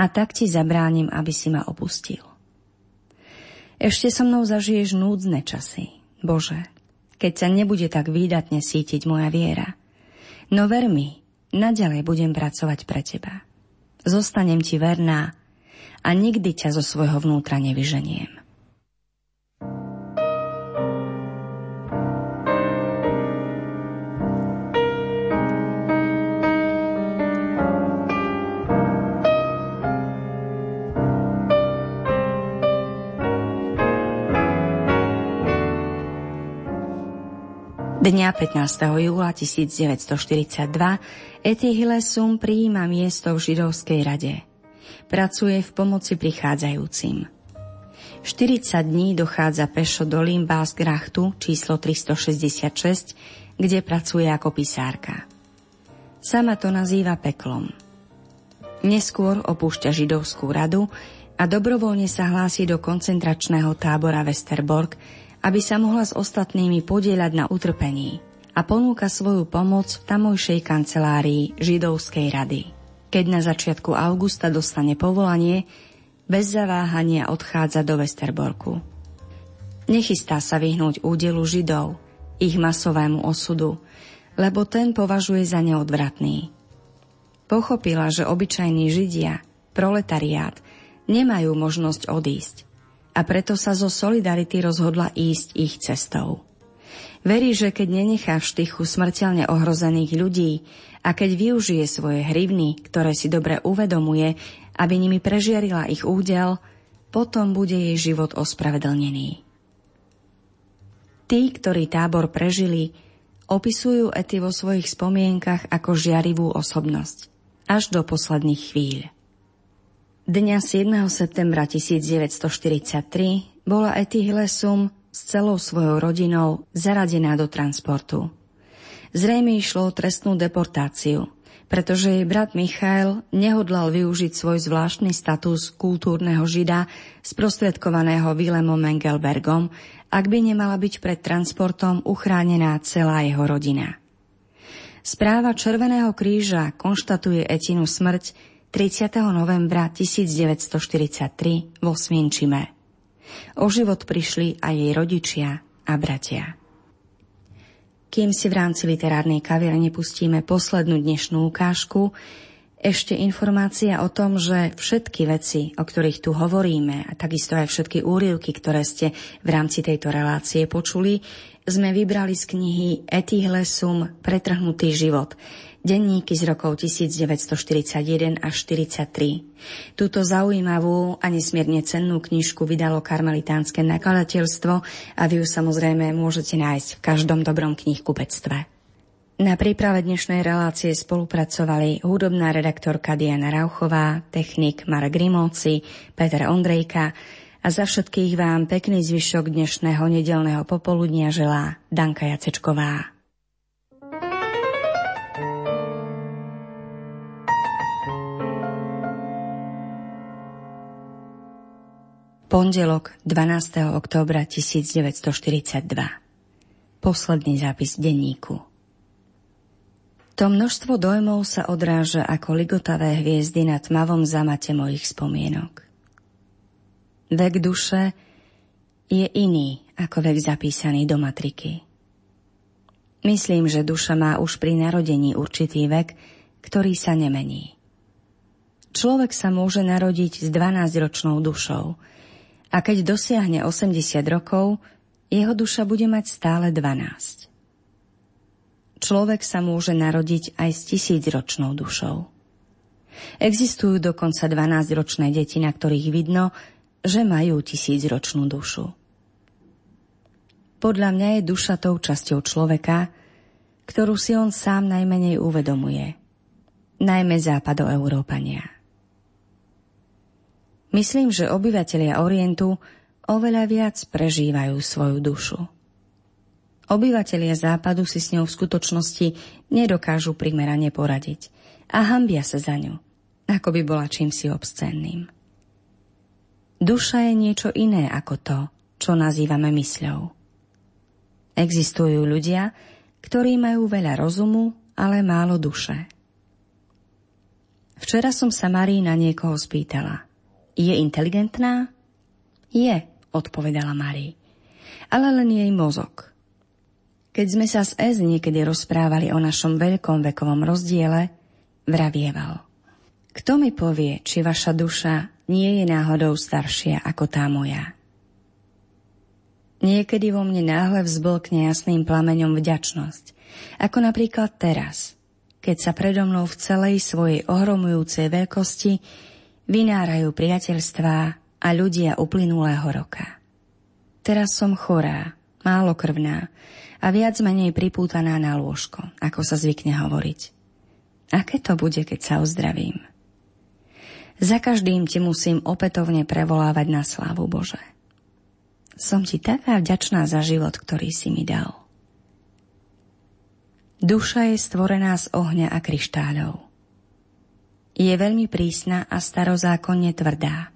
a tak ti zabránim, aby si ma opustil. Ešte so mnou zažiješ núdzne časy, Bože, keď sa nebude tak výdatne sítiť moja viera. No ver mi, naďalej budem pracovať pre teba. Zostanem ti verná a nikdy ťa zo svojho vnútra nevyženiem. Dňa 15. júla 1942 Eti Hillesum prijíma miesto v židovskej rade. Pracuje v pomoci prichádzajúcim. 40 dní dochádza pešo do Limbásgrachtu číslo 366, kde pracuje ako pisárka. Sama to nazýva peklom. Neskôr opúšťa židovskú radu a dobrovoľne sa hlási do koncentračného tábora Westerborg, aby sa mohla s ostatnými podieľať na utrpení a ponúka svoju pomoc v tamojšej kancelárii Židovskej rady. Keď na začiatku augusta dostane povolanie, bez zaváhania odchádza do Westerborku. Nechystá sa vyhnúť údelu Židov, ich masovému osudu, lebo ten považuje za neodvratný. Pochopila, že obyčajní Židia, proletariát, nemajú možnosť odísť a preto sa zo Solidarity rozhodla ísť ich cestou. Verí, že keď nenechá v štychu smrteľne ohrozených ľudí a keď využije svoje hrivny, ktoré si dobre uvedomuje, aby nimi prežiarila ich údel, potom bude jej život ospravedlnený. Tí, ktorí tábor prežili, opisujú Ety vo svojich spomienkach ako žiarivú osobnosť, až do posledných chvíľ. Dňa 7. septembra 1943 bola Ety Hillesum s celou svojou rodinou zaradená do transportu. Zrejme išlo o trestnú deportáciu, pretože jej brat Michael nehodlal využiť svoj zvláštny status kultúrneho žida sprostredkovaného Willemom Mengelbergom, ak by nemala byť pred transportom uchránená celá jeho rodina. Správa Červeného kríža konštatuje Etinu smrť 30. novembra 1943 vo Svienčime. O život prišli aj jej rodičia a bratia. Kým si v rámci literárnej kaviarne pustíme poslednú dnešnú ukážku, ešte informácia o tom, že všetky veci, o ktorých tu hovoríme, a takisto aj všetky úrivky, ktoré ste v rámci tejto relácie počuli, sme vybrali z knihy Etihlesum Pretrhnutý život – denníky z rokov 1941 až 43. Túto zaujímavú a nesmierne cennú knižku vydalo karmelitánske nakladateľstvo a vy ju samozrejme môžete nájsť v každom dobrom knihkupectve. Na príprave dnešnej relácie spolupracovali hudobná redaktorka Diana Rauchová, technik Marek Grimovci, Peter Ondrejka a za všetkých vám pekný zvyšok dnešného nedelného popoludnia želá Danka Jacečková. Pondelok 12. októbra 1942. Posledný zápis denníku. To množstvo dojmov sa odráža ako ligotavé hviezdy na tmavom zamate mojich spomienok. Vek duše je iný ako vek zapísaný do matriky. Myslím, že duša má už pri narodení určitý vek, ktorý sa nemení. Človek sa môže narodiť s 12-ročnou dušou – a keď dosiahne 80 rokov, jeho duša bude mať stále 12. Človek sa môže narodiť aj s tisícročnou dušou. Existujú dokonca 12-ročné deti, na ktorých vidno, že majú tisícročnú dušu. Podľa mňa je duša tou časťou človeka, ktorú si on sám najmenej uvedomuje, najmä západoeurópania. Myslím, že obyvatelia Orientu oveľa viac prežívajú svoju dušu. Obyvatelia západu si s ňou v skutočnosti nedokážu primerane poradiť a hambia sa za ňu, ako by bola čímsi obscenným. Duša je niečo iné ako to, čo nazývame mysľou. Existujú ľudia, ktorí majú veľa rozumu, ale málo duše. Včera som sa Marí na niekoho spýtala – je inteligentná? Je, odpovedala Marie. Ale len jej mozog. Keď sme sa s Ez niekedy rozprávali o našom veľkom vekovom rozdiele, vravieval. Kto mi povie, či vaša duša nie je náhodou staršia ako tá moja? Niekedy vo mne náhle vzblkne jasným plameňom vďačnosť, ako napríklad teraz, keď sa predo mnou v celej svojej ohromujúcej veľkosti vynárajú priateľstvá a ľudia uplynulého roka. Teraz som chorá, málo krvná a viac menej pripútaná na lôžko, ako sa zvykne hovoriť. Aké to bude, keď sa ozdravím? Za každým ti musím opätovne prevolávať na slávu Bože. Som ti taká vďačná za život, ktorý si mi dal. Duša je stvorená z ohňa a kryštáľov. Je veľmi prísna a starozákonne tvrdá,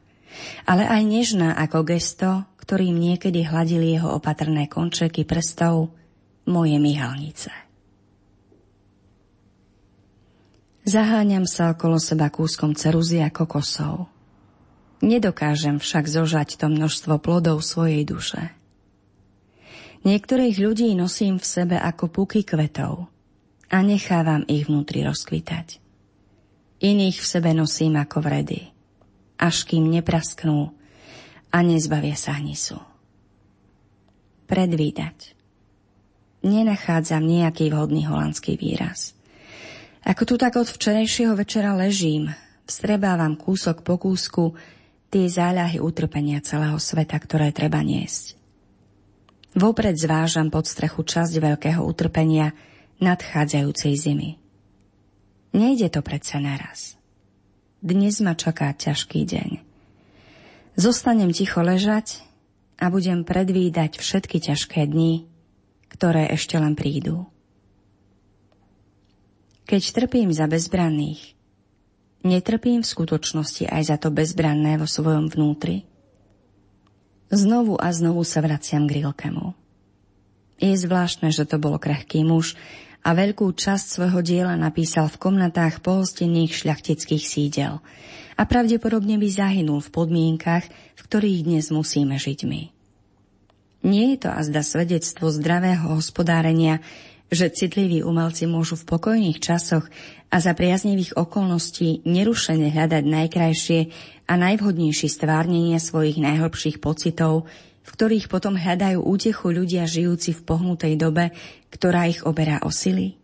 ale aj nežná ako gesto, ktorým niekedy hladili jeho opatrné končeky prstov moje myhalnice. Zaháňam sa okolo seba kúskom ceruzy a kokosov – Nedokážem však zožať to množstvo plodov svojej duše. Niektorých ľudí nosím v sebe ako puky kvetov a nechávam ich vnútri rozkvitať. Iných v sebe nosím ako vredy, až kým neprasknú a nezbavia sa hnisu. Predvídať. Nenachádzam nejaký vhodný holandský výraz. Ako tu tak od včerajšieho večera ležím, vstrebávam kúsok po kúsku tie záľahy utrpenia celého sveta, ktoré treba niesť. Vopred zvážam pod strechu časť veľkého utrpenia nadchádzajúcej zimy. Nejde to predsa naraz. Dnes ma čaká ťažký deň. Zostanem ticho ležať a budem predvídať všetky ťažké dni, ktoré ešte len prídu. Keď trpím za bezbranných, Netrpím v skutočnosti aj za to bezbranné vo svojom vnútri? Znovu a znovu sa vraciam k Rilkemu. Je zvláštne, že to bol krehký muž a veľkú časť svojho diela napísal v komnatách pohostinných šľachtických sídel a pravdepodobne by zahynul v podmienkach, v ktorých dnes musíme žiť my. Nie je to azda svedectvo zdravého hospodárenia, že citliví umelci môžu v pokojných časoch a za priaznivých okolností nerušene hľadať najkrajšie a najvhodnejšie stvárnenie svojich najhlbších pocitov, v ktorých potom hľadajú útechu ľudia žijúci v pohnutej dobe, ktorá ich oberá o sily?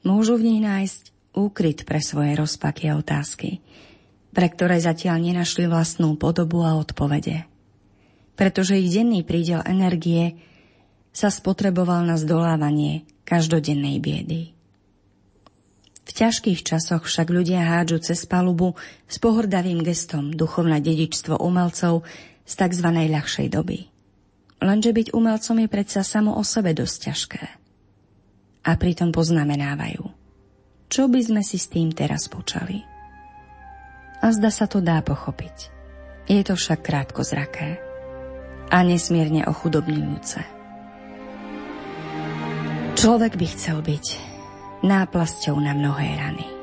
Môžu v nich nájsť úkryt pre svoje rozpaky a otázky, pre ktoré zatiaľ nenašli vlastnú podobu a odpovede. Pretože ich denný prídel energie sa spotreboval na zdolávanie každodennej biedy. V ťažkých časoch však ľudia hádžu cez palubu s pohordavým gestom duchovné dedičstvo umelcov z tzv. ľahšej doby. Lenže byť umelcom je predsa samo o sebe dosť ťažké. A pritom poznamenávajú. Čo by sme si s tým teraz počali? A zda sa to dá pochopiť. Je to však krátko zraké a nesmierne ochudobňujúce. Človek by chcel byť náplasťou na mnohé rany.